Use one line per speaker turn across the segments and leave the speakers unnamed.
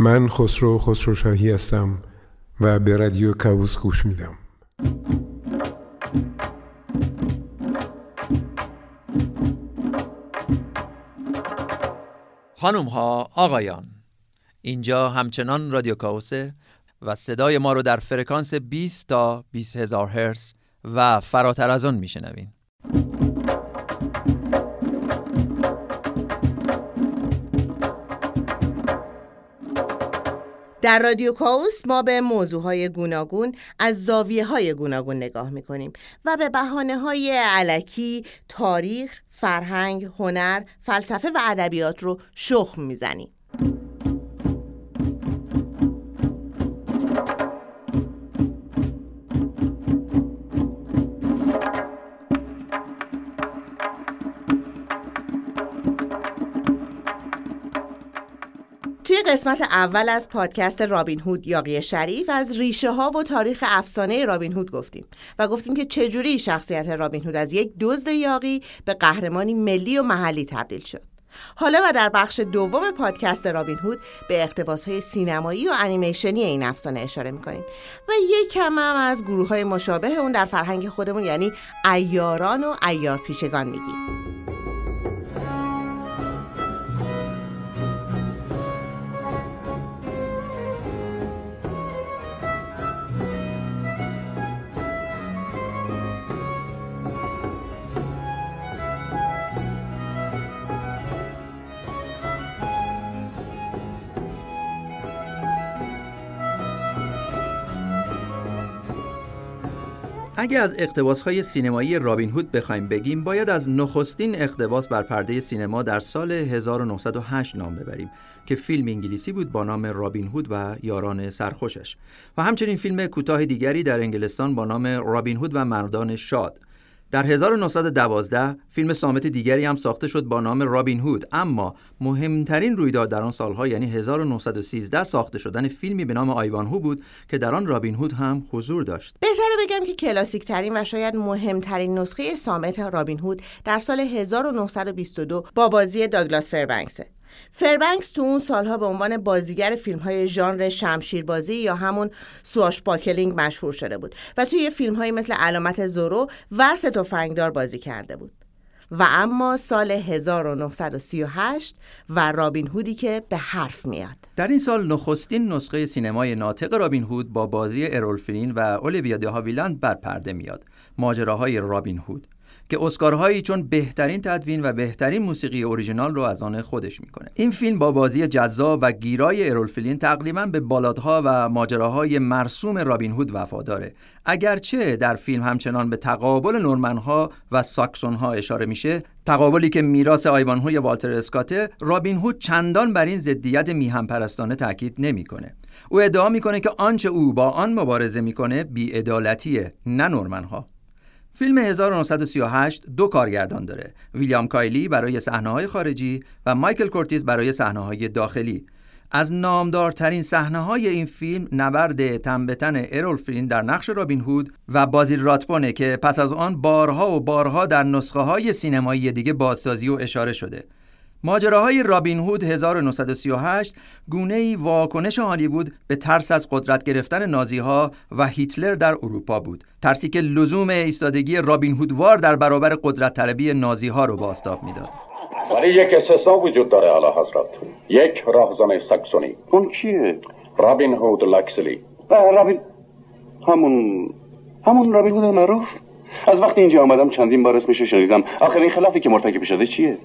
من خسرو خسروشاهی هستم و به رادیو کاوس گوش میدم.
خانم ها آقایان اینجا همچنان رادیو کاوسه و صدای ما رو در فرکانس 20 تا 20 هزار هرتز و فراتر از آن میشنوین.
در رادیو کاوس ما به موضوع های گوناگون از زاویه های گوناگون نگاه می‌کنیم و به بحانه های علکی، تاریخ، فرهنگ، هنر، فلسفه و ادبیات رو شخم می‌زنیم. قسمت اول از پادکست رابین هود یاقی شریف از ریشه ها و تاریخ افسانه رابین هود گفتیم و گفتیم که چجوری شخصیت رابین هود از یک دزد یاقی به قهرمانی ملی و محلی تبدیل شد. حالا و در بخش دوم پادکست رابین هود به اقتباس های سینمایی و انیمیشنی این افسانه اشاره می‌کنیم و یک کم هم از گروه های مشابه اون در فرهنگ خودمون یعنی ایاران و ایار پیشگان میگیم.
اگه از اقتباس های سینمایی رابین هود بخوایم بگیم باید از نخستین اقتباس بر پرده سینما در سال 1908 نام ببریم که فیلم انگلیسی بود با نام رابین هود و یاران سرخوشش. و همچنین فیلم کوتاه دیگری در انگلستان با نام رابین هود و مردان شاد. در 1912 فیلم سامت دیگری هم ساخته شد با نام رابین هود اما مهمترین رویداد در آن سالها یعنی 1913 ساخته شدن فیلمی به نام آیوان هو بود که در آن رابین هود هم حضور داشت.
بهتره بگم که کلاسیک ترین و شاید مهمترین نسخه صامت رابین هود در سال 1922 با بازی داگلاس فربنکسه فربنکس تو اون سالها به عنوان بازیگر فیلم های ژانر شمشیربازی یا همون swashbuckling مشهور شده بود و توی فیلم های مثل علامت زورو و سه تفنگدار بازی کرده بود. و اما سال 1938 و رابین هودی که به حرف میاد.
در این سال نخستین نسخه سینمای ناطق رابین هود با بازی ارولفرین و اولیویا دهاویلاند بر پرده میاد. ماجراهای رابین هود. که اسکارهایی چون بهترین تدوین و بهترین موسیقی اوریژینال رو از آن خودش می‌کنه. این فیلم با بازی جذاب و گیرای ارولفلین تقریبا به بالادها و ماجراهای مرسوم رابین هود وفاداره اگرچه در فیلم همچنان به تقابل نورمنها و ساکسونها اشاره میشه تقابلی که میراث آیوانهوی والتر اسکاته رابین هود چندان بر این ضدیت میهم پرستانه تاکید نمی‌کنه. او ادعا می‌کنه که آنچه او با آن مبارزه می‌کنه بیعدالتیه نه نورمنها. فیلم 1938 دو کارگردان داره. ویلیام کایلی برای صحنه خارجی و مایکل کورتیز برای صحنه داخلی. از نامدارترین صحنه های این فیلم نبرد تنبتن ارول فیلم در نقش رابین هود و بازیل راتبونه که پس از آن بارها و بارها در نسخه های سینمایی دیگه بازسازی و اشاره شده. ماجراهای رابین هود 1938 گونه ای واکنش هالیوود به ترس از قدرت گرفتن نازی ها و هیتلر در اروپا بود. ترسی که لزوم ایستادگی رابین هودوار در برابر قدرت طلبی نازی ها رو باستاب می‌داد.
ولی یک استثنا وجود داره اعلی حضرت. یک راهزن ساکسونی
اون کیه؟
رابین هود لکسلی
رابین. همون همون رابین هود معروف. از وقتی اینجا آمدم چندین بار اسمش شنیدم. آخرین خلافی که مرتکب شده چیه؟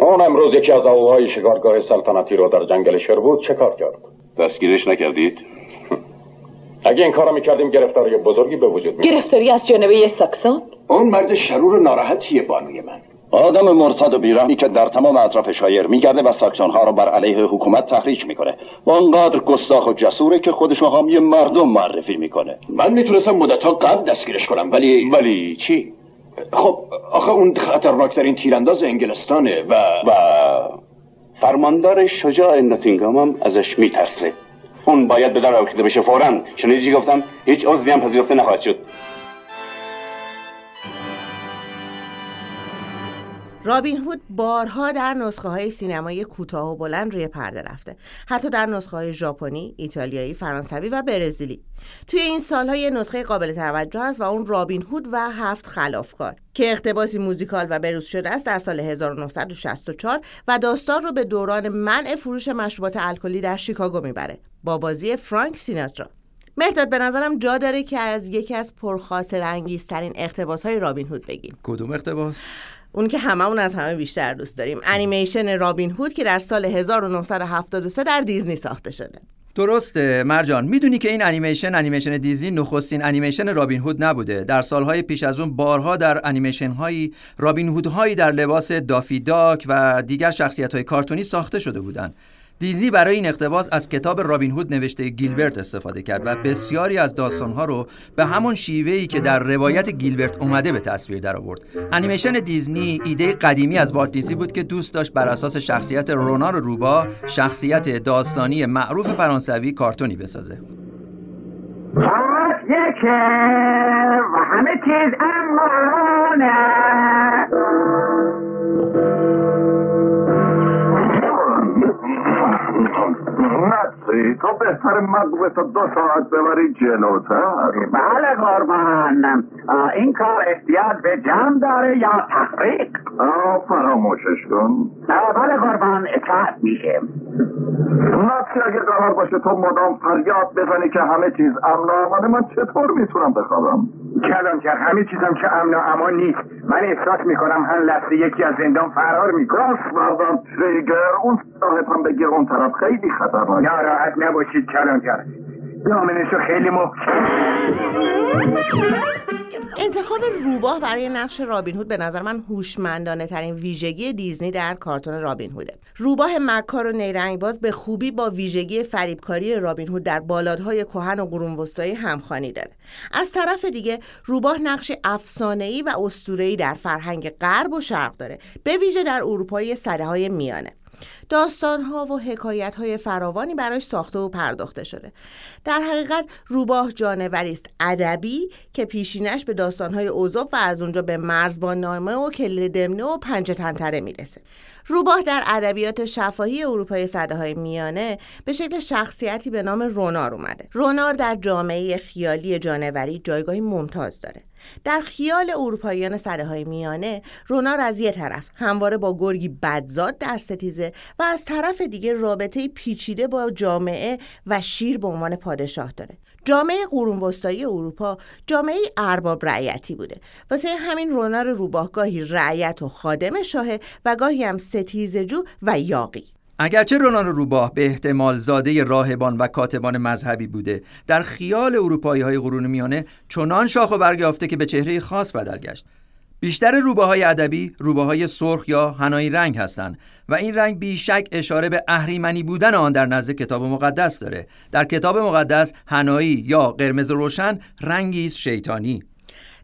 اون امروز یکی از اولای شکارگاه سلطنتی رو در جنگل شر بود چه کار کرد؟
دستگیرش نکردید؟
اگه این کارو می‌کردیم گرفتاری بزرگی به وجود
می گرفتاری از جانبه ساکسون؟
اون مرد شرور ناراحتیه بانوی من
آدم مرتد و بیرحمی که در تمام اطراف شایر میگرده و ساکسون ها رو بر علیه حکومت تحریک می‌کنه و انقدر گستاخ و جسوره که خودش حامی مردم معرفی می‌کنه
من می‌تونستم مدت ها قبل دستگیرش کنم ولی
ولی چی
خب آخه اون خطرناکترین تیرانداز انگلستانه و
و
فرماندار شجاع نتینگام هم ازش میترسه. اون باید به در بشه فورا. شنیدی چی گفتم؟ هیچ عضوی هم پذیرفته نخواهد شد.
رابین هود بارها در نسخه های سینمایی کوتاه و بلند روی پرده رفته. حتی در نسخه های ژاپنی، ایتالیایی، فرانسوی و برزیلی. توی این سالها یه نسخه قابل توجه است و اون رابین هود و هفت خلافکار که اقتباسی موزیکال و بروز شده است در سال 1964 و داستان رو به دوران منع فروش مشروبات الکلی در شیکاگو می‌بره با بازی فرانک سیناترا. مهداد به نظرم جا داره که از یکی از پرخاطر انگیزترین اقتباس های رابین هود بگیم.
کدوم اقتباس؟
اون که هممون از همه بیشتر دوست داریم. انیمیشن رابین هود که در سال 1973 در دیزنی ساخته شده.
درسته. مرجان می‌دونی که این انیمیشن انیمیشن دیزنی نخستین انیمیشن رابین هود نبوده. در سالهای پیش از اون بارها در انیمیشن هایی رابین هود هایی در لباس دافی داک و دیگر شخصیت های کارتونی ساخته شده بودند دیزنی برای این اقتباس از کتاب رابین هود نوشته گیلبرت استفاده کرد و بسیاری از داستانها رو به همون شیوهی که در روایت گیلبرت اومده به تصویر در آورد. انیمیشن دیزنی ایده قدیمی از والت دیزنی بود که دوست داشت بر اساس شخصیت رونار روباه شخصیت داستانی معروف فرانسوی کارتونی بسازه.
همه
نسی تو بهتر تا دو ساعت ببری جلوتر
بله قربان این کار احتیاج به جمع داره یا تفریق
فراموشش کن
بله قربان اطاعت میشه
نسی اگه قرار باشه تو مدام فریاد بزنی که همه چیز امن امانه من چطور می‌تونم بخوابم
کلانتر همه چیزم که امن و امان نیست. من احساس می‌کنم هر لحظه یکی از زندان فرار می‌کنم
بردم تریگر اون صاحبم بگیر اون طرف. خیلی خطرناک.
ناراحت نباشید کلانتر دامنشو خیلی محکم
انتخاب روباه برای نقش رابین هود به نظر من هوشمندانه ترین ویژگی دیزنی در کارتون رابین هوده. روباه مکار و نیرنگ باز به خوبی با ویژگی فریبکاری رابین هود در بالادهای کهن و قرون وسطایی همخوانی داره. از طرف دیگه روباه نقش افسانه‌ای و اسطوره‌ای در فرهنگ غرب و شرق داره به ویژه در اروپای سده های میانه. داستان ها و حکایت های فراوانی براش ساخته و پرداخته شده. در حقیقت روباه جانوری است ادبی که پیشینش به داستان های اوزاف و از اونجا به مرزبان نامه و کل دمنه و پنج تنتره می‌رسه. روباه در ادبیات شفاهی اروپای صده های میانه به شکل شخصیتی به نام رونار اومده. رونار در جامعه خیالی جانوری جایگاهی ممتاز داره. در خیال اروپاییان سده های میانه رونار از یه طرف همواره با گرگی بدزاد در ستیزه و از طرف دیگه رابطه پیچیده با جامعه و شیر به عنوان پادشاه داره. جامعه قرون وسطایی اروپا جامعه ارباب رعیتی بوده. واسه همین رونار روباه گاهی رعیت و خادم شاهه و گاهی هم ستیزجو و یاقی.
اگرچه رونان روباه به احتمال زاده راهبان و کاتبان مذهبی بوده در خیال اروپایی های قرون میانه چنان شاخ و برگ یافته که به چهره خاص بدل گشت. بیشتر روباهای ادبی روباهای سرخ یا هنایی رنگ هستند و این رنگ بیشک اشاره به اهریمنی بودن آن در نزد کتاب مقدس داره. در کتاب مقدس هنایی یا قرمز روشن رنگی است شیطانی.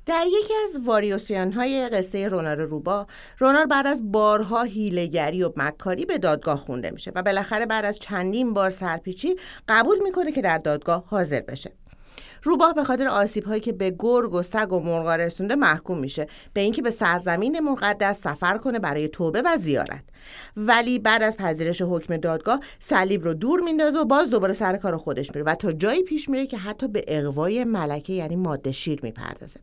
در یکی از واریوسیان های قصه رونار روبا رونار بعد از بارها هیلگری و مکاری به دادگاه خونده میشه و بالاخره بعد از چندین بار سرپیچی قبول می‌کنه که در دادگاه حاضر بشه. روباه به خاطر آسیب هایی که به گرگ و سگ و مرغا رسونده محکوم میشه. به اینکه به سرزمین مقدس سفر کنه برای توبه و زیارت. ولی بعد از پذیرش حکم دادگاه صلیب رو دور میندازه و باز دوباره سر کار خودش میره و تا جایی پیش میره که حتی به اقوای ملکه یعنی ماده شیر می‌پردازه.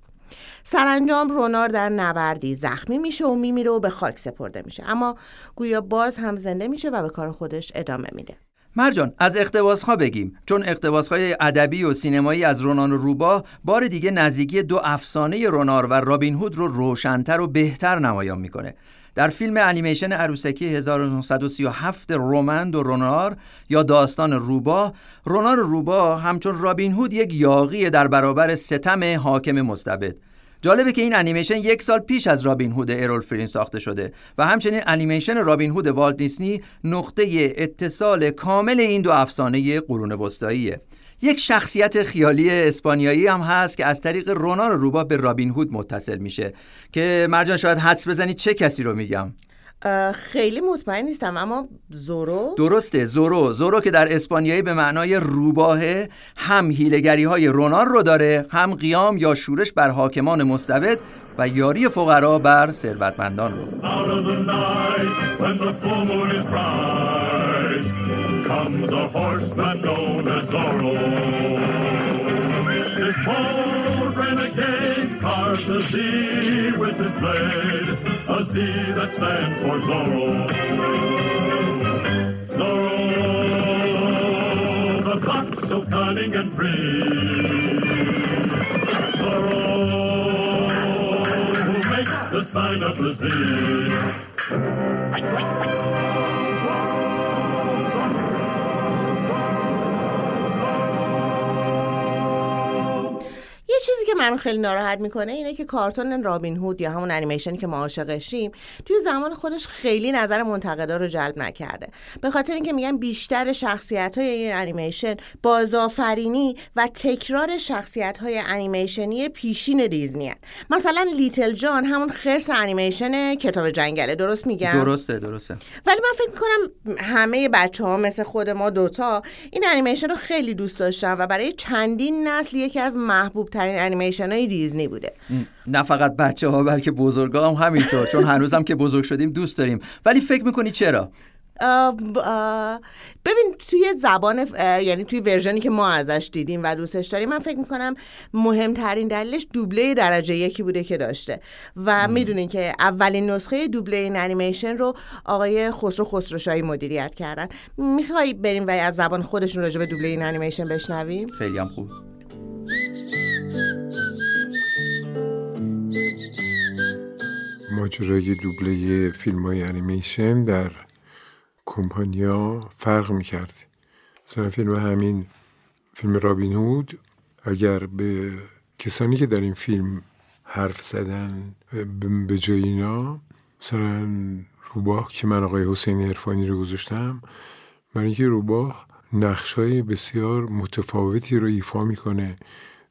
سرانجام رونار در نبردی زخمی میشه و میمیره و به خاک سپرده میشه. اما گویا باز هم زنده میشه و به کار خودش ادامه میده.
مرجان از اقتباس ها بگیم. چون اقتباس های ادبی و سینمایی از رونان و روبا بار دیگه نزدیکی دو افسانه رونار و رابین هود رو روشنتر و بهتر نمایان می‌کنه. در فیلم انیمیشن عروسکی 1937 رومند و رونار یا داستان روبا رونار روبا همچون رابین هود یک یاقی در برابر ستم حاکم مستبد. جالبه که این انیمیشن یک سال پیش از رابین هود ارول فرین ساخته شده و همچنین انیمیشن رابین هود والت دیسنی نقطه اتصال کامل این دو افسانه قرون وسطاییه. یک شخصیت خیالی اسپانیایی هم هست که از طریق رونان روبا به رابین هود متصل میشه. که مرجان شاید حدس بزنید چه کسی رو میگم؟
خیلی مطمئن نیستم اما زورو؟
درسته زورو. زورو که در اسپانیایی به معنای روباهه هم هیلگری های رونان رو داره هم قیام یا شورش بر حاکمان مستبد و یاری فقرا بر ثروتمندان رو.
Out of the night, when the full moon is bright, comes a horseman known as Zorro. This bold renegade carves a Z with his blade, a Z that stands for Zorro. Zorro, the fox so cunning and free. Zorro, who makes the sign of the Z.
منو خیلی ناراحت می‌کنه اینه که کارتون رابین هود یا همون انیمیشنی که ما عاشقشیم توی زمان خودش خیلی نظر منتقدا رو جلب نکرده. به خاطر اینکه میگن بیشتر شخصیت های این انیمیشن بازآفرینی و تکرار شخصیت های انیمیشنی پیشین دیزنی هن. مثلا لیتل جان همون خرس انیمیشن کتاب جنگله. درست میگم؟
درسته درسته.
ولی من فکر می‌کنم همه بچه ها مثل خود ما دوتا این انیمیشن رو خیلی دوست داشتن و برای چندین نسل یکی از محبوب ترین انیمیشن های دیزنی بوده.
نه فقط بچه ها بلکه بزرگا هم همینطور چون هنوزم که بزرگ شدیم دوست داریم. ولی فکر می‌کنی چرا؟
آه، ب- آه، ببین توی زبان یعنی توی ورژنی که ما ازش دیدیم و دوستش داریم من فکر می‌کنم مهمترین دلیلش دوبله درجه یکی بوده که داشته. و می‌دونین که اولین نسخه دوبله این انیمیشن رو آقای خسرو خسروشاهی مدیریت کردن. می‌خوای بریم و از زبان خودشون راجع به دوبله این انیمیشن بشنویم؟
خیلی هم خوب.
ماجرای دوبله فیلم های انیمیشن در کمپانیا فرق می‌کرد. مثلا فیلم همین فیلم رابین هود اگر به کسانی که در این فیلم حرف زدن به جای اینا مثلا روباه که من آقای حسین عرفانی رو گذاشتم برای اینکه روباه نقشای بسیار متفاوتی رو ایفا می‌کنه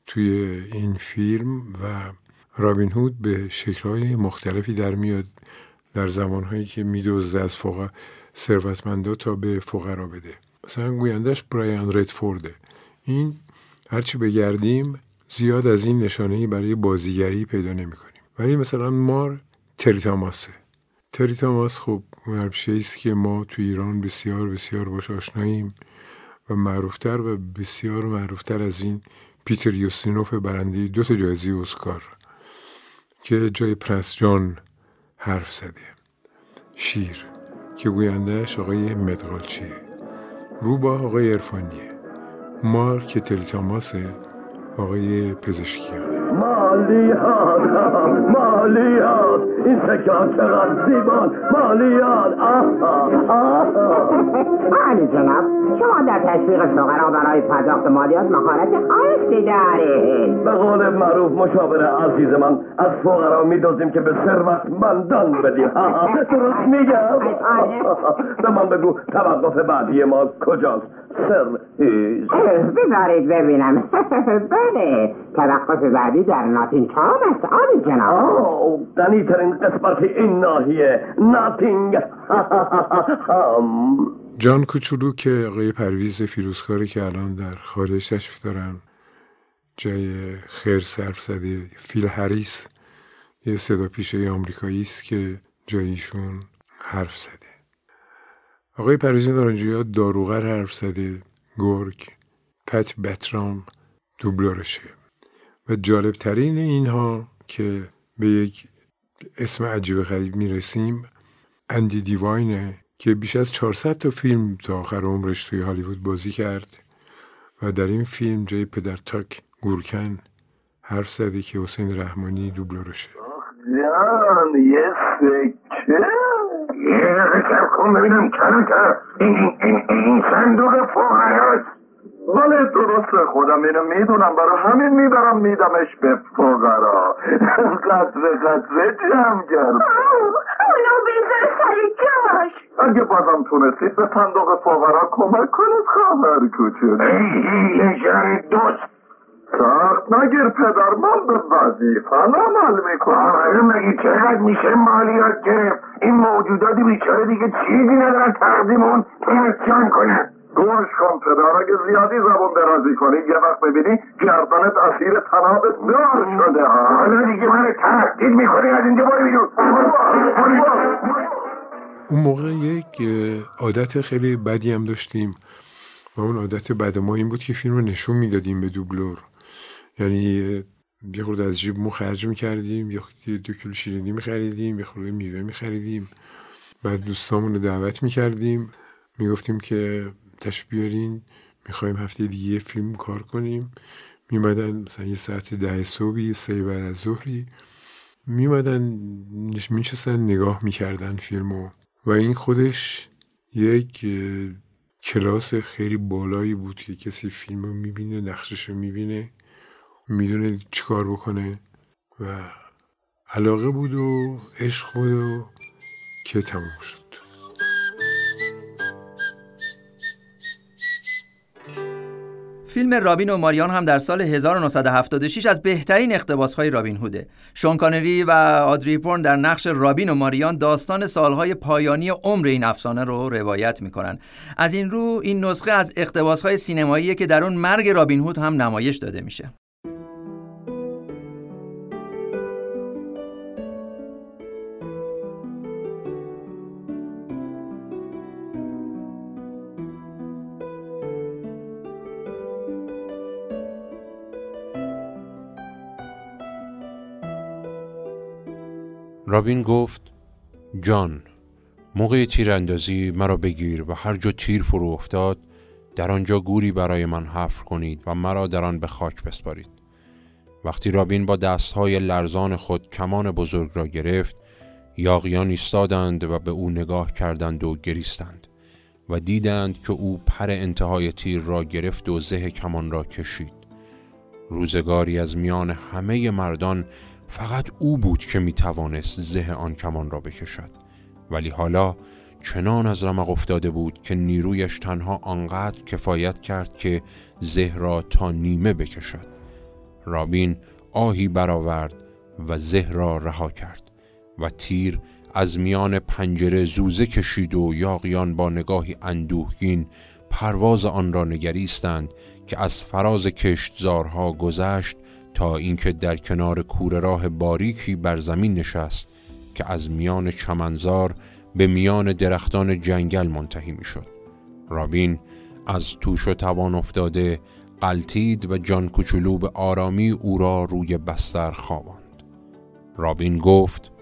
توی این فیلم و رابین هود به شکلهای مختلفی در میاد در زمانهایی که میدوزده از فقر ثروتمندا تا به فقرا بده. مثلا گویندش برایان ردفورده. این هرچی بگردیم زیاد از این نشانه برای بازیگری پیدا نمی کنیم ولی مثلا مار تری تاماسه. تری تاماس خب هنرپیشه است که ما تو ایران بسیار بسیار باش آشناییم و معروفتر و بسیار معروفتر از این پیتر یوستینوف برنده دو تا جایزه اسکار. که جای پرنس جان حرف زده. شیر که گویندهش آقای مدغالچیه روبا آقای عرفانیه. مار که تری تاماسه آقای پزشکیانه
مالیات مالیات. این سکه چقدر زیبان مالیات.
عالی جناب شما در تشویق فقرا برای پرداخت مالیات مهارت خاصی دارید.
به قول معروف مشاور عزیز من از فقرا میدازیم که به ثروتمندان بدیم. درست میگم. به من بگو توقف بعدی ما کجاست. سر هیز
بذارید ببینم. بله توقف بعدی در ناتین تام است عالی جناب.
آه غنی ترین قسمت این ناحیه ناتینگ.
جان کوچولو که آقای پرویز فیروزکاری که الان در خارج تشریف دارن جای خیر صرف زده فیل هریس یه صدا پیشه آمریکایی است که جاییشون حرف زده. آقای پرویز نارنجیا داروغر حرف زده گرگ پت بترام دوبلورشه جالب ترین اینها که به یک اسم عجیب غریب می‌رسیم اندی دیواینه که بیش از 400 تا فیلم تا آخر عمرش توی هالیوود بازی کرد و در این فیلم جای پدر تاک گورکن حرف زده که حسین رحمانی دوبلورشه.
جان یه یه بله درسته خودم اینو می‌دونم برای همین می‌برم میدمش به فقرا. قطره قطره جمع کرد.
اونو بذار سر جاش
اگه بازم تونستید به صندوق فقرا کمک کنید خواهر ای جان دوست. سخت نگیر پدر من به وظیفم عمل می‌کنم. آره مگه چقدر میشه مالیات گرفت؟ این موجودات بیچاره دیگه چیزی ندارن تقدیم اون جان کنن. گوش کن پدر اگه زیادی زبون درازی کنی یه وقت ببینی گردنت اسیر تنابت دار شده حالا دیگه من تهدید می‌کنی از اینجا برو بیرون.
اون موقع یک عادت خیلی بدی هم داشتیم و اون عادت بد ما این بود که فیلم رو نشون می‌دادیم به دوبلور. یعنی یه خورده از جیب مو خرج می‌کردیم یا دو کیلو شیرینی میخریدیم یه خورده میوه میخریدیم. بعد دوستامون رو دعوت می‌کردیم. می‌گفتیم که تشریف بیارین می‌خوایم هفته دیگه فیلم کار کنیم. میمدن مثلا یه ساعت ده صبحی سه بعد از ظهری. میمدن میشستن نگاه می‌کردن فیلمو. و این خودش یک کلاس خیلی بالایی بود که کسی فیلم رو می‌بینه نقشش رو می‌بینه. می‌دونه چیکار بکنه. و علاقه بود و عشق بود و که تموم شد.
فیلم رابین و ماریان هم در سال 1976 از بهترین اقتباسهای رابین هوده. شونکانری و آدری پورن در نقش رابین و ماریان داستان سالهای پایانی عمر این افسانه رو روایت می‌کنن. از این رو این نسخه از اقتباسهای سینمایی که در اون مرگ رابین هود هم نمایش داده میشه.
رابین گفت جان موقع تیراندازی مرا بگیر و هر جا تیر فرو افتاد در آنجا گوری برای من حفر کنید و مرا در آن به خاک بسپارید. وقتی رابین با دستهای لرزان خود کمان بزرگ را گرفت یاغیان ایستادند و به او نگاه کردند و گریستند و دیدند که او پر انتهای تیر را گرفت و زه کمان را کشید. روزگاری از میان همه مردان فقط او بود که می توانست زه آن کمان را بکشد. ولی حالا چنان از رمق افتاده بود که نیرویش تنها آنقدر کفایت کرد که زه را تا نیمه بکشد. رابین آهی برآورد و زه را رها کرد و تیر از میان پنجره زوزه کشید و یاقیان با نگاهی اندوهگین پرواز آن را نگریستند که از فراز کشتزارها گذشت تا اینکه در کنار کوره راه باریکی بر زمین نشست که از میان چمنزار به میان درختان جنگل منتهی می‌شد. رابین از توش و توان افتاده قلتید و جان کوچولو به آرامی او را روی بستر خواباند. رابین گفت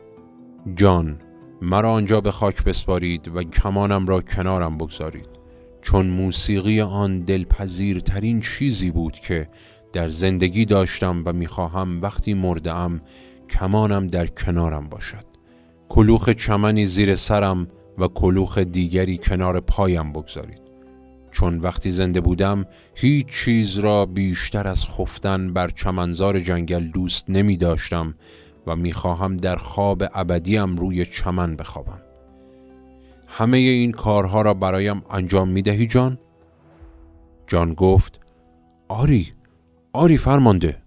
جان مرا آنجا به خاک بسپارید و کمانم را کنارم بگذارید چون موسیقی آن دلپذیرترین چیزی بود که در زندگی داشتم و می‌خواهم وقتی مردم کمانم در کنارم باشد. کلوخ چمنی زیر سرم و کلوخ دیگری کنار پایم بگذارید. چون وقتی زنده بودم هیچ چیز را بیشتر از خفتن بر چمنزار جنگل دوست نمی داشتم و می‌خواهم در خواب ابدیم روی چمن بخوابم. همه این کارها را برایم انجام می دهی جان؟ جان گفت آری آری فرمانده.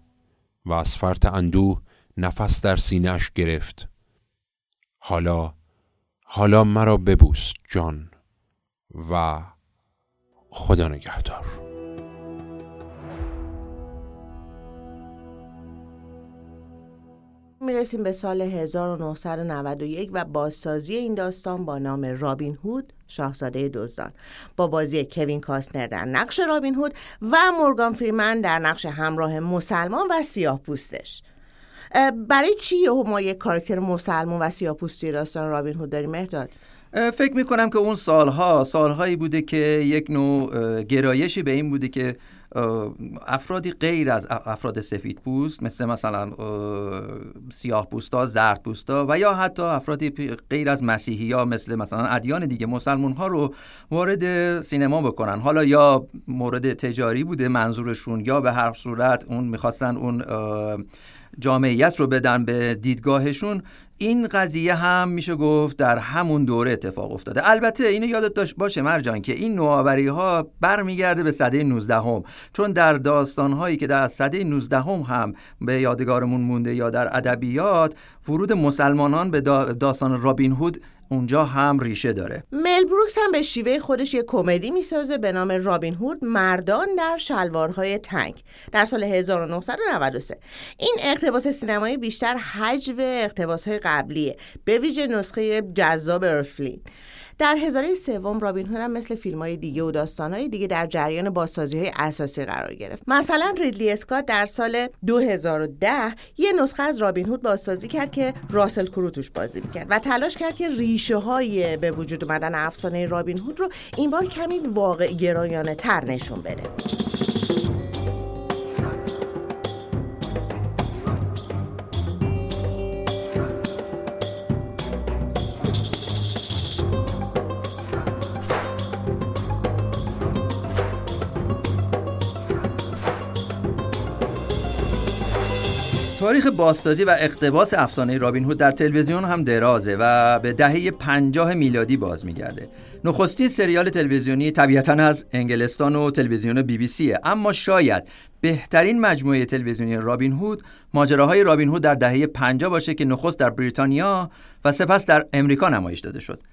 و از فرط اندوه نفس در سینهش گرفت. حالا حالا مرا ببوس جان و خدا نگهدار.
می‌رسیم به سال 1991 و بازسازی این داستان با نام رابین هود شاهزاده دزدان با بازی کوین کاستنر در نقش رابین هود و مورگان فریمن در نقش همراه مسلمان و سیاه پوستش برای چی ما یک کارکتر مسلمان و سیاه پوستی داستان رابین هود داریم مهداد؟
فکر می‌کنم که اون سالها سالهایی بوده که یک نوع گرایشی به این بوده که افرادی غیر از افراد سفید پوست مثل مثلا سیاه پوستا زرد پوستا و یا حتی افرادی غیر از مسیحی ها مثل مثلا ادیان دیگه مسلمون ها رو وارد سینما بکنن. حالا یا مورد تجاری بوده منظورشون یا به هر صورت اون می‌خواستن اون جامعیت رو بدن به دیدگاهشون این قضیه هم میشه گفت در همون دوره اتفاق افتاده البته اینو یادت داشت باشه مرجان که این نوآوری ها برمیگرده به سده 19 هم. چون در داستان هایی که در سده 19 هم, هم به یادگارمون مونده یا در ادبیات ورود مسلمانان به داستان رابین هود اونجا هم ریشه داره.
مل بروکس هم به شیوه خودش یک کمدی می‌سازه به نام رابین هود مردان در شلوارهای تنگ در سال 1993 این اقتباس سینمایی بیشتر حجو اقتباسهای قبلیه به ویژه نسخه جذاب ارفلین. در هزاره سوم رابین هود هم مثل فیلم های دیگه و داستان های دیگه در جریان بازسازی های اساسی قرار گرفت. مثلا ریدلی اسکات در سال 2010 یه نسخه از رابین هود بازسازی کرد که راسل کرو توش بازی می‌کرد و تلاش کرد که ریشه های به وجود اومدن افسانه رابین هود رو این بار کمی واقع گرایانه تر نشون بده.
تاریخ بازسازی و اقتباس افسانه رابین هود در تلویزیون هم درازه و به دهه 50 میلادی باز میگرده. نخستین سریال تلویزیونی طبیعتا از انگلستان و تلویزیون بی بی سیه اما شاید بهترین مجموعه تلویزیونی رابین هود ماجراهای رابین هود در دهه 50 باشه که نخست در بریتانیا و سپس در امریکا نمایش داده شد.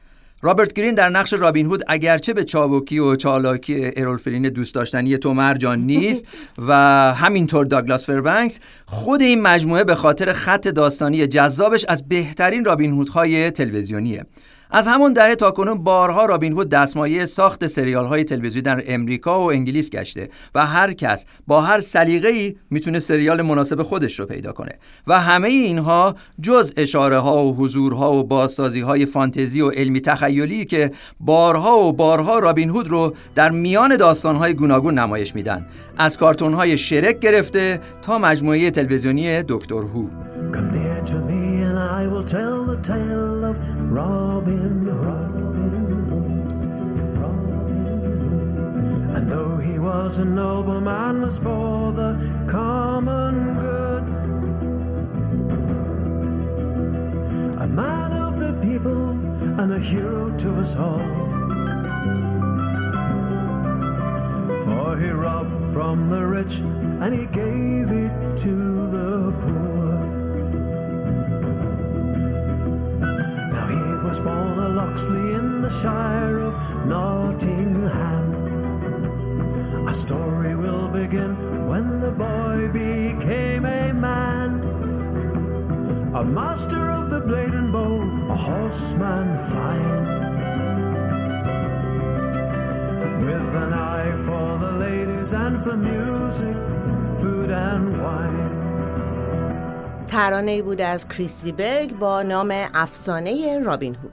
رابرت گرین در نقش رابین هود اگرچه به چابکی و چالاکی ارولفرین دوست داشتنی تو مرجان نیست و همینطور داگلاس فربنکس خود این مجموعه به خاطر خط داستانی جذابش از بهترین رابین هودهای تلویزیونیه. از همون دهه تا کنون بارها رابین هود دستمایه ساخت سریال های تلویزیونی در امریکا و انگلیس گشته و هر کس با هر سلیقه‌ای می‌تونه سریال مناسب خودش رو پیدا کنه و همه اینها جز اشاره ها و حضورها و بازسازی های فانتزی و علمی تخیلی که بارها و بارها رابین هود رو در میان داستان های گوناگون نمایش میدن. از کارتون های شرک گرفته تا مجموعه تلویزیونی دکتر هو.
I will tell the tale of Robin And though he was a nobleman, was for the common good. A man of the people and a hero to us all. For he robbed from the rich and he gave it to the poor. Born a Loxley in the Shire of Nottingham. A story will begin when the boy became a man. A master of the blade and bow, a horseman fine. With an eye for the ladies and for music, food and wine.
ترانه بود از کریستی برگ با نام افسانه رابین هود.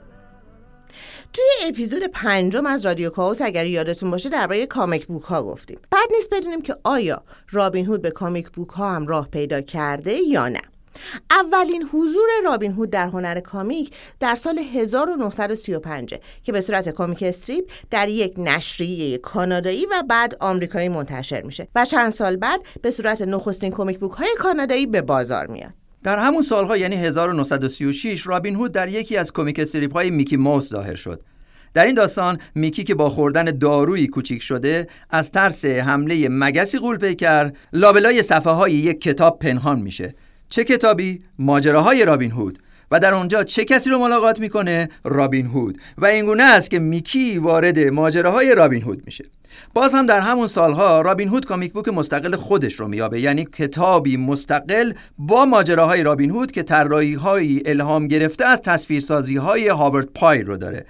توی اپیزود پنجم از رادیو کاوس اگر یادتون باشه درباره کامیک بوک ها گفتیم. بعد نیست بدونیم که آیا رابین هود به کامیک بوک ها هم راه پیدا کرده یا نه. اولین حضور رابین هود در هنر کامیک در سال 1935 که به صورت کامیک استریپ در یک نشریه کانادایی و بعد آمریکایی منتشر میشه و چند سال بعد به صورت نخستین کامیک بوک های کانادایی به بازار میاد.
در همون سالها یعنی 1936 رابین هود در یکی از کمیک استریپ های میکی موس ظاهر شد. در این داستان میکی که با خوردن دارویی کوچیک شده از ترس حمله مگسی غول پیکر لابلای صفحه های یک کتاب پنهان میشه. چه کتابی؟ ماجراهای رابین هود. و در اونجا چه کسی رو ملاقات می‌کنه؟ رابین هود. و اینگونه است که میکی وارد ماجراهای رابین هود میشه. باز هم در همون سالها رابین هود کامیک بوک مستقل خودش رو میابه یعنی کتابی مستقل با ماجراهای رابین هود که طراحی‌های الهام گرفته از تصویرسازی های هاورد پای رو داره.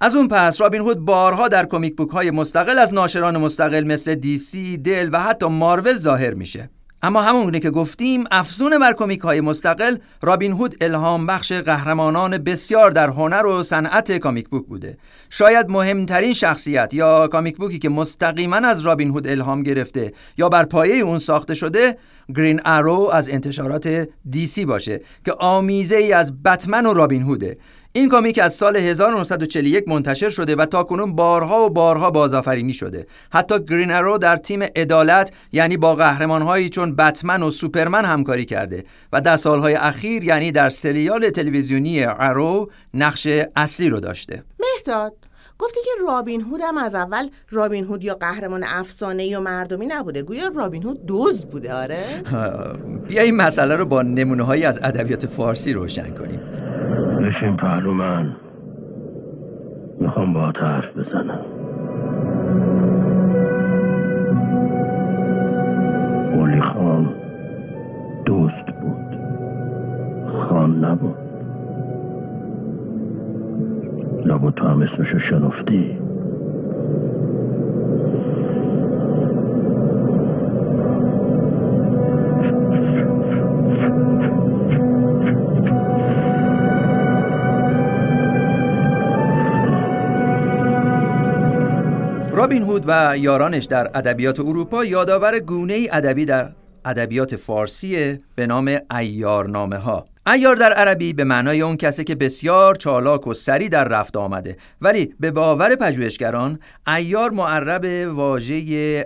از اون پس رابین هود بارها در کامیک بوک های مستقل از ناشران مستقل مثل دی سی، دل و حتی مارول ظاهر میشه. اما همونگونه که گفتیم افزون بر کمیک های مستقل رابین هود الهام بخش قهرمانان بسیار در هنر و صنعت کامیک بوک بوده. شاید مهمترین شخصیت یا کامیک بوکی که مستقیما از رابین هود الهام گرفته یا بر پایه اون ساخته شده گرین ارو از انتشارات دی سی باشه که آمیزه ای از بتمن و رابین هوده. این کامیک از سال 1941 منتشر شده و تا کنون بارها و بارها بازآفرینی شده. حتی گرین ارو در تیم عدالت یعنی با قهرمانهایی چون بتمن و سوپرمن همکاری کرده و در سالهای اخیر یعنی در سریال تلویزیونی ارو نقش اصلی رو داشته.
مهداد گفتی که رابین هود هم از اول رابین هود یا قهرمان افسانه یا مردمی نبوده. گویا رابین هود دزد بوده آره؟
بیا این مسئله رو با نمونه هایی از ادبیات فارسی روشن کنیم.
بشین پهلو من می‌خوام با حرف بزنم. اولی خان دوست بود. خان نبود. لابد تو هم اسمشو شنفتی.
رابین هود و یارانش در ادبیات اروپا یادآور گونه ادبی در ادبیات فارسی به نام ایارنامه ها ایار در عربی به معنای اون کسی که بسیار چالاک و سری در رفت آمده. ولی به باور پژوهشگران ایار معرب واژه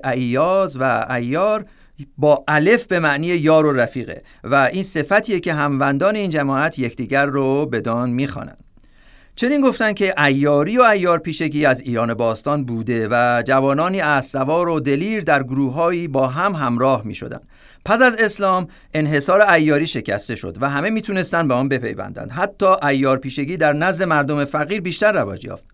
ایاز و ایار با الف به معنی یار و رفیقه و این صفتیه که هموندان این جماعت یکدیگر رو بدان می‌خوانند. چنین گفتن که ایاری و ایار پیشگی از ایران باستان بوده و جوانانی از سوار و دلیر در گروههایی با هم همراه می شدن. پس از اسلام انحصار ایاری شکسته شد و همه می‌تونستن به آن بپیوندند. حتی ایار پیشگی در نزد مردم فقیر بیشتر رواج یافت.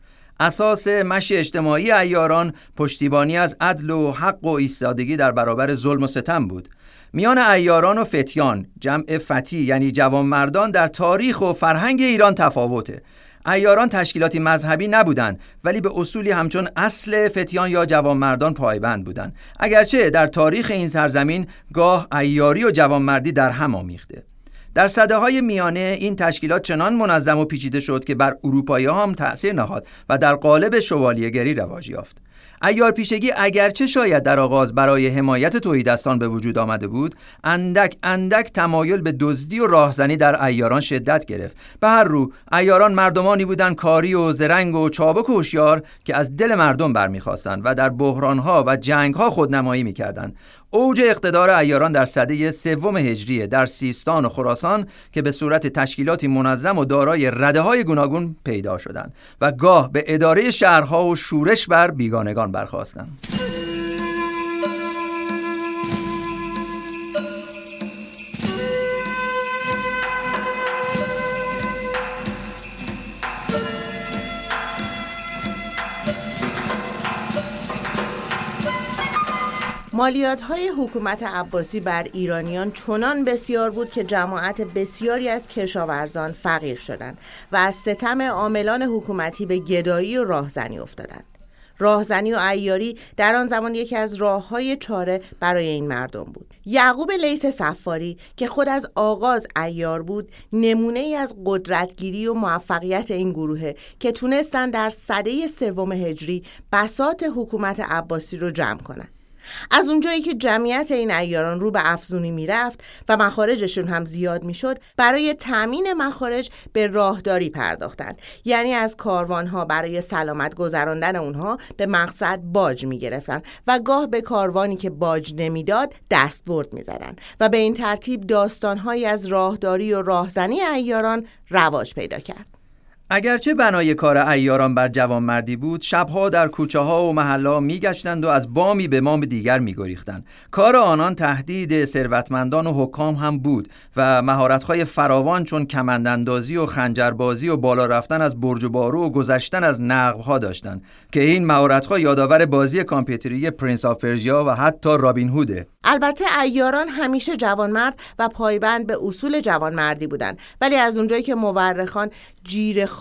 اساس مشی اجتماعی ایاران پشتیبانی از عدل و حق و ایستادگی در برابر ظلم و ستم بود. میان ایاران و فتیان جمع فتی یعنی جوانمردان در تاریخ و فرهنگ ایران تفاوته. ایاران تشکیلاتی مذهبی نبودند ولی به اصولی همچون اصل فتیان یا جوانمردان پایبند بودند. اگرچه در تاریخ این سرزمین گاه ایاری و جوانمردی در هم آمیخته. در صده های میانه این تشکیلات چنان منظم و پیچیده شد که بر اروپایی هم تأثیر نهاد و در قالب شوالیهگری رواج یافت. ایار پیشگی اگرچه شاید در آغاز برای حمایت توحیدستان به وجود آمده بود اندک اندک تمایل به دزدی و راهزنی در ایاران شدت گرفت. به هر رو ایاران مردمانی بودند کاری و زرنگ و چابک و هوشیار که از دل مردم برمیخواستند و در بحرانها و جنگها خودنمایی می‌کردند. اوج اقتدار ایاران در سده سوم هجریه در سیستان و خراسان که به صورت تشکیلاتی منظم و دارای رده های گوناگون پیدا شدند و گاه به اداره شهرها و شورش بر بیگانگان برخواستند.
مالیات های حکومت عباسی بر ایرانیان چنان بسیار بود که جماعت بسیاری از کشاورزان فقیر شدند و از ستم عاملان حکومتی به گدایی و راهزنی افتادند. راهزنی و ایاری در آن زمان یکی از راه های چاره برای این مردم بود یعقوب لیس سفاری که خود از آغاز ایار بود نمونه ای از قدرتگیری و موفقیت این گروهه که تونستن در صده سوم هجری بسات حکومت عباسی رو جمع کنند از اونجایی که جمعیت این ایاران رو به افزونی می‌رفت و مخارجشون هم زیاد می‌شد برای تامین مخارج به راهداری پرداختند. یعنی از کاروانها برای سلامت گذراندن اونها به مقصد باج می‌گرفتند و گاه به کاروانی که باج نمی‌داد دستبرد می‌زدند و به این ترتیب داستانهایی از راهداری و راهزنی ایاران رواج پیدا کرد.
اگرچه بنای کار عیاران بر جوانمردی بود شبها در کوچه ها و محلات میگشتند و از بامی به بام دیگر میگریختند. کار آنان تهدید ثروتمندان و حکام هم بود و مهارت‌های فراوان چون کمنداندازی و خنجربازی و بالا رفتن از برج و بارو و گذشتن از نقبها داشتند که این مهارت‌ها یادآور بازی کامپیوتری Prince of و حتی رابین هوده.
البته عیاران همیشه جوانمرد و پایبند به اصول جوانمردی بودند ولی از اونجایی که مورخان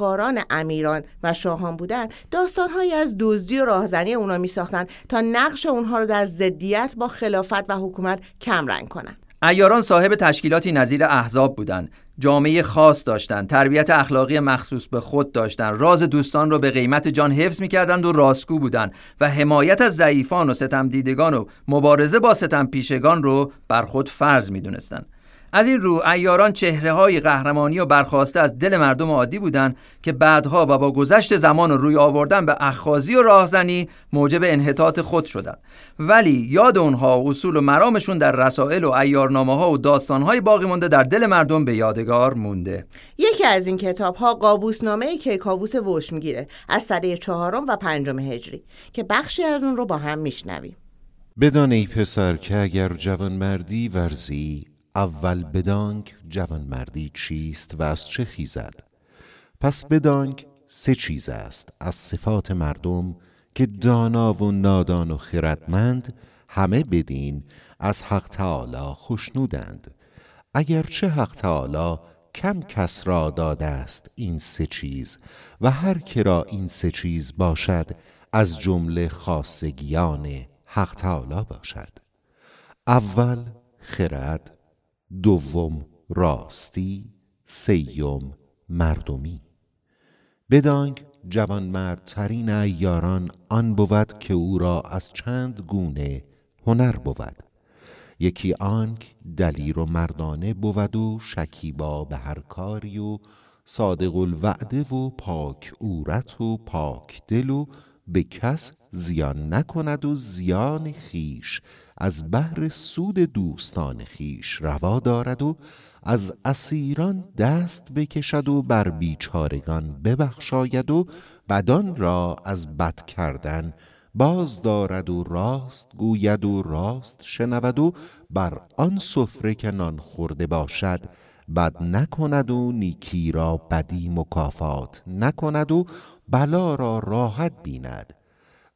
جیرخاران امیران و شاهان بودند داستانهایی از دزدی و راهزنی اونا می ساختن تا نقش اونها رو در ضدیت با خلافت و حکومت کمرنگ کنند
ایاران صاحب تشکیلاتی نظیر احزاب بودند جامعه خاص داشتند تربیت اخلاقی مخصوص به خود داشتند راز دوستان را به قیمت جان حفظ می‌کردند و راستگو بودند و حمایت از ضعیفان و ستم دیدگان و مبارزه با ستم پیشگان رو بر خود فرض می‌دونستند از این رو ایاران چهره های قهرمانی و برخواسته از دل مردم عادی بودند که بعدها و با گذشت زمان و روی آوردن به اخخازی و راهزنی موجب انحطاط خود شدند. ولی یاد اونها اصول و مرامشون در رسائل و ایارنامه ها و داستان های باقی مونده در دل مردم به یادگار مونده.
یکی از این کتاب ها قابوسنامه کیکاووس وش می‌گیره از سده چهارم و پنجم هجری که بخشی از اون رو با هم میشنویم.
بدان ای پسر که اگر جوان مردی ورزی اول بدانک جوانمردی چیست و از چه خیزد پس بدانک سه چیز است از صفات مردم که دانا و نادان و خردمند همه بدین از حق تعالی خشنودند. اگرچه حق تعالی کم کس را داده است این سه چیز و هر که را این سه چیز باشد از جمله خاصگیان حق تعالی باشد. اول خرد دوم راستی سیوم مردمی. بدانک جوانمردترین ایاران آن بود که او را از چند گونه هنر بود. یکی آنک دلیر و مردانه بود و شکیبا به هر کاری و صادق الوعده و پاک عورت و پاک دل و به کس زیان نکند و زیان خیش از بهر سود دوستان خیش روا دارد و از اسیران دست بکشد و بر بیچارگان ببخشاید و بدان را از بد کردن باز دارد و راست گوید و راست شنود و بر آن سفره که نان خورده باشد بد نکند و نیکی را بدی مکافات نکند و بلا را راحت بیند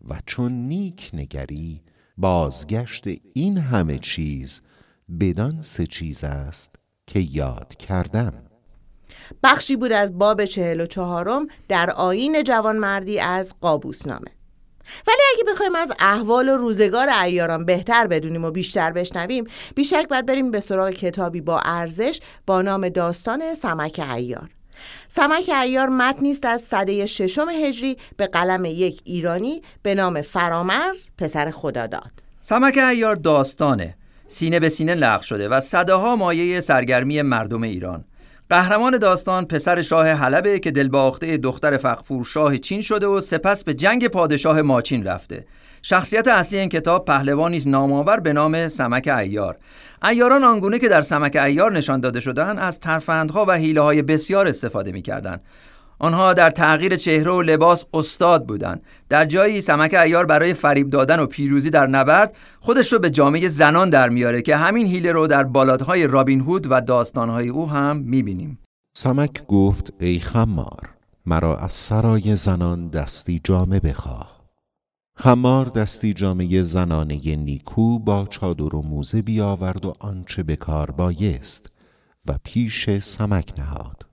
و چون نیک نگری بازگشت این همه چیز بدان سه چیز است که یاد کردم.
بخشی بود از باب چهل و چهارم در آین جوانمردی از قابوس نامه ولی اگه بخوایم از احوال و روزگار ایاران بهتر بدونیم و بیشتر بشنویم بیشک باید بریم به سراغ کتابی با ارزش با نام داستان سمک ایار سمک ایار متنی است از صده ششم هجری به قلم یک ایرانی به نام فرامرز پسر خداداد.
سمک ایار داستانه. سینه به سینه لغ شده و صداها مایه سرگرمی مردم ایران. قهرمان داستان پسر شاه حلبه که دلباخته دختر فقفور شاه چین شده و سپس به جنگ پادشاه ماچین رفته. شخصیت اصلی این کتاب پهلوانی است نامآور به نام سمک ایار. ایاران آنگونه که در سمک ایار نشان داده شدن از ترفندها و حیله های بسیار استفاده می‌کردند. آنها در تغییر چهره و لباس استاد بودند. در جایی سمک ایار برای فریب دادن و پیروزی در نبرد خودش رو به جامعه زنان در میاره که همین هیله رو در بالادهای رابین هود و داستانهای او هم می‌بینیم.
سمک گفت ای خمار مرا از سرای زنان دستی جامه بخواه. خمار دستی جامعه زنانه نیکو با چادر و موزه بیاورد و آنچه به کار بایست و پیش سمک نهاد.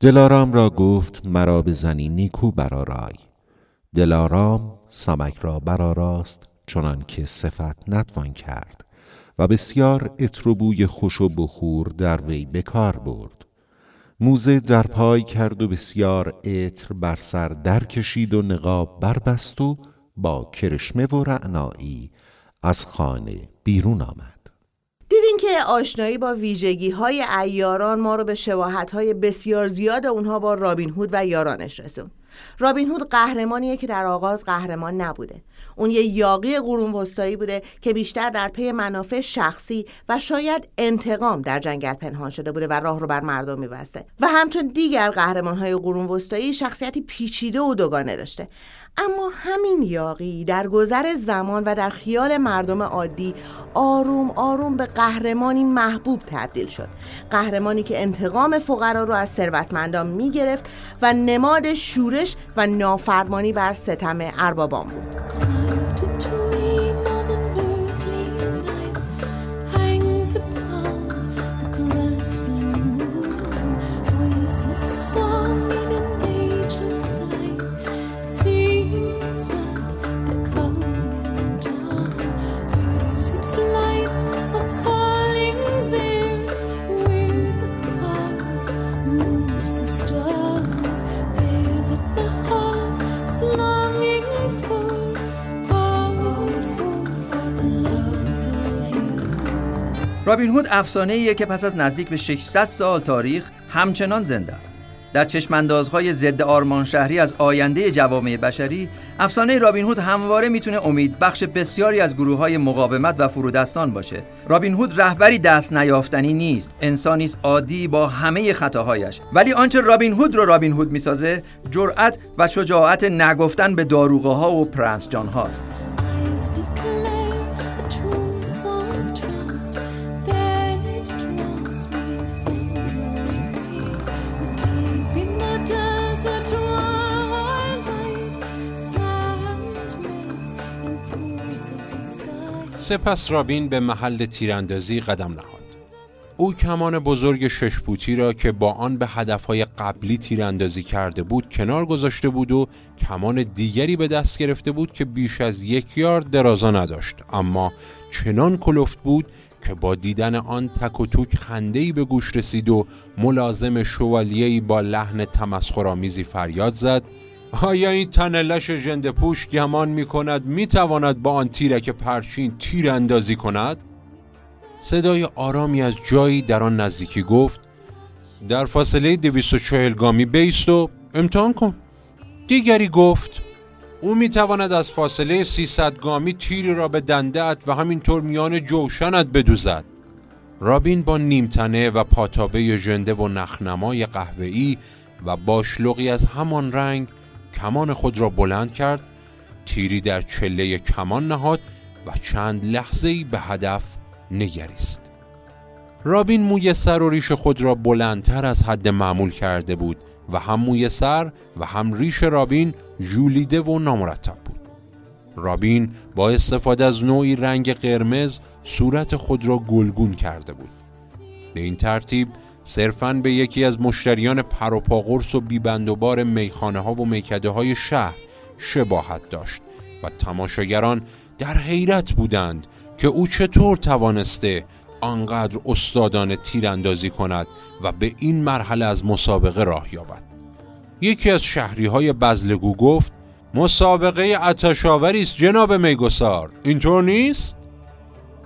دلارام را گفت مرا بزنی نیکو برارای دلارام سمک را براراست چنان که صفت نتوان کرد و بسیار عطر و بوی خوش و بخور در وی بکار برد. موزه در پای کرد و بسیار عطر بر سر در کشید و نقاب بربست و با کرشمه و رعنایی از خانه بیرون آمد.
دیدین که آشنایی با ویژگی های ایاران ما رو به شباهت های بسیار زیاد اونها با رابین هود و یارانش رسون. رابین هود قهرمانیه که در آغاز قهرمان نبوده. اون یه یاقی قرون وسطایی بوده که بیشتر در پی منافع شخصی و شاید انتقام در جنگل پنهان شده بوده و راه رو بر مردم میبسته. و همچون دیگر قهرمان های قرون وسطایی شخصیتی پیچیده و دوگانه داشته. اما همین یاقی در گذر زمان و در خیال مردم عادی آروم آروم به قهرمانی محبوب تبدیل شد. قهرمانی که انتقام فقرا رو از ثروتمندان می‌گرفت و نماد شورش و نافرمانی بر ستم اربابان بود.
رابین هود افسانه ایه که پس از نزدیک به 600 سال تاریخ همچنان زنده است. در چشماندازهای ضد آرمان شهری از آینده جوامع بشری افسانه رابین هود همواره می‌تونه امید بخش بسیاری از گروه های مقاومت و فرودستان باشه. رابین هود رهبری دست نیافتنی نیست انسانی است عادی با همه خطاهایش. ولی آنچه رابین هود رو رابین هود می‌سازه جرأت و شجاعت نگفتن به داروغه ها و پرنس جان هاست
سپس رابین به محل تیراندازی قدم نهاد. او کمان بزرگ شش پوتی را که با آن به هدفهای قبلی تیراندازی کرده بود کنار گذاشته بود و کمان دیگری به دست گرفته بود که بیش از یک یارد درازا نداشت. اما چنان کلفت بود که با دیدن آن تک و توک خنده‌ای به گوش رسید و ملازم شوالیه‌ای با لحن تمسخرآمیزی فریاد زد. آیا این تنلش ژنده پوش گمان می کند می تواند با آن تیرک پرچین تیر اندازی کند؟ صدای آرامی از جایی در آن نزدیکی گفت در فاصله 240 گامی بیست و امتحان کن دیگری گفت او می تواند از فاصله 300 گامی تیری را به دندهت و همینطور میان جوشنت بدوزد رابین با نیمتنه و پاتابه ژنده و نخنمای قهوه‌ای و باشلقی از همان رنگ کمان خود را بلند کرد تیری در چله کمان نهاد و چند لحظه به هدف نگریست. رابین موی سر و ریش خود را بلندتر از حد معمول کرده بود و هم موی سر و هم ریش رابین ژولیده و نامرتب بود. رابین با استفاده از نوعی رنگ قرمز صورت خود را گلگون کرده بود. به این ترتیب صرفاً به یکی از مشتریان پروپاقرس و بیبندوبار میخانه ها و میکده های شهر شباهت داشت و تماشاگران در حیرت بودند که او چطور توانسته آنقدر استادانه تیراندازی کند و به این مرحله از مسابقه راه یابد. یکی از شهری های بزلگو گفت مسابقه اتشاوری است جناب میگسار اینطور نیست؟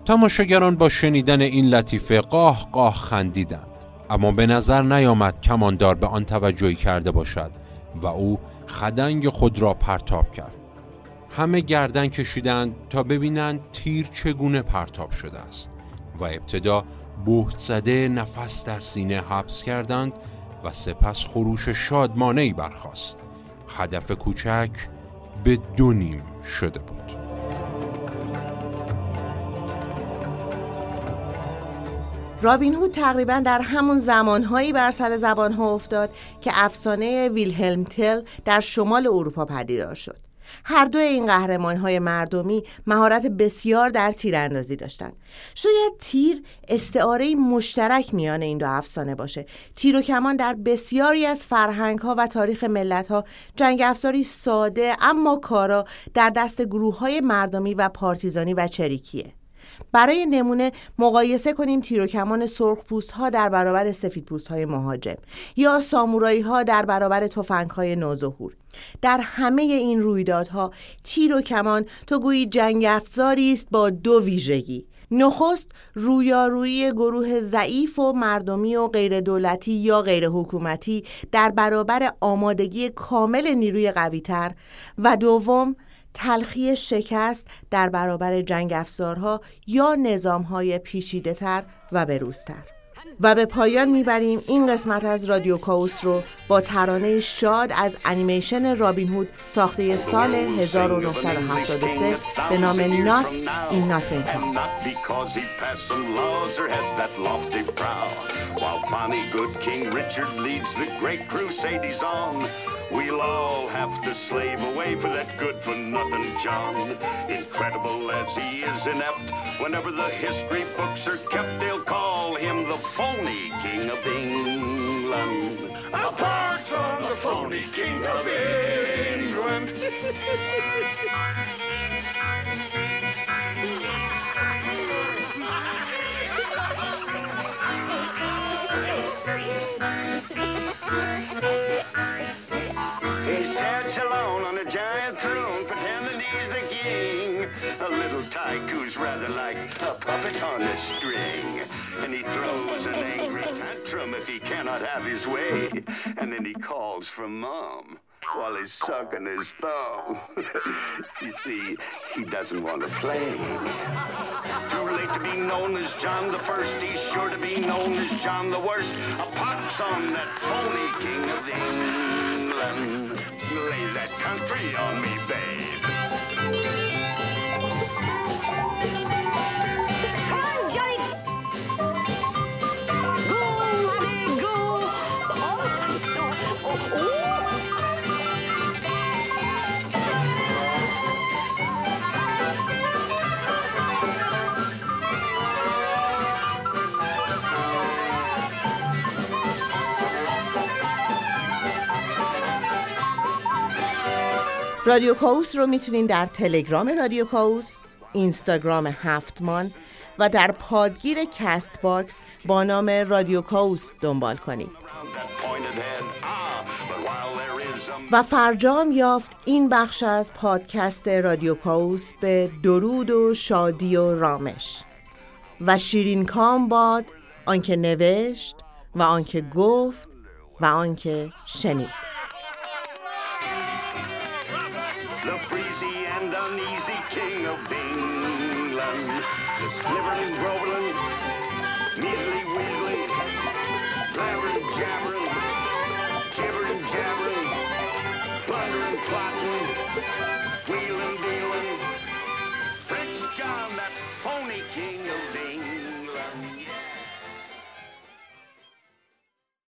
تماشاگران با شنیدن این لطیفه قاه قاه خندیدند. اما به نظر نیامد کماندار به آن توجهی کرده باشد و او خدنگ خود را پرتاب کرد. همه گردن کشیدند تا ببینند تیر چگونه پرتاب شده است و ابتدا بهت زده نفس در سینه حبس کردند و سپس خروش شادمانه برخاست. هدف کوچک به دو نیم شده بود.
رابین هود تقریبا در همون زمانهایی بر سر زبان ها افتاد که افسانه ویلهلم تل در شمال اروپا پدیدار شد هر دو این قهرمان های مردمی مهارت بسیار در تیراندازی داشتند. شاید تیر استعاره مشترک میان این دو افسانه باشه. تیر و کمان در بسیاری از فرهنگ ها و تاریخ ملت ها جنگ افزاری ساده اما کارا در دست گروه های مردمی و پارتیزانی و چریکیه. برای نمونه مقایسه کنیم تیر و کمان سرخ پوست ها در برابر سفید پوست های مهاجم یا سامورایی ها در برابر تفنگ های نوظهور. در همه این رویدادها تیر و کمان تو گویی جنگ افزاری است با دو ویژگی. نخست رویارویی گروه ضعیف و مردمی و غیر دولتی یا غیر حکومتی در برابر آمادگی کامل نیروی قویتر. و دوم تلخی شکست در برابر جنگ افزارها یا نظامهای پیچیده تر و بروزتر. و به پایان می‌بریم این قسمت از رادیو کاوس رو با ترانه شاد از انیمیشن رابین هود ساخته سال 1973 به نام Not in Nothing
While We'll all have to slave away for that good for nothing John. Incredible as he is inept, whenever the history books are kept, they'll call him the phony king of England. Apart on the phony king of England. who's rather like a puppet on a string. And he throws an angry tantrum if he cannot have his way. And then he calls for mom while he's sucking his thumb. you see, he doesn't want to play. Too late to be known as John the First. He's sure to be known as John the Worst. A pox on that phony king of England. Lay that country on me, babe.
رادیو کاوس رو می‌تونین در تلگرام رادیو کاوس اینستاگرام هفتمان و در پادگیر Castbox با نام رادیو کاوس دنبال کنید. و فرجام یافت این بخش از پادکست رادیو کاوس به درود و شادی و رامش. و شیرین کام باد آنکه نوشت و آنکه گفت و آنکه شنید.
Liberty Grove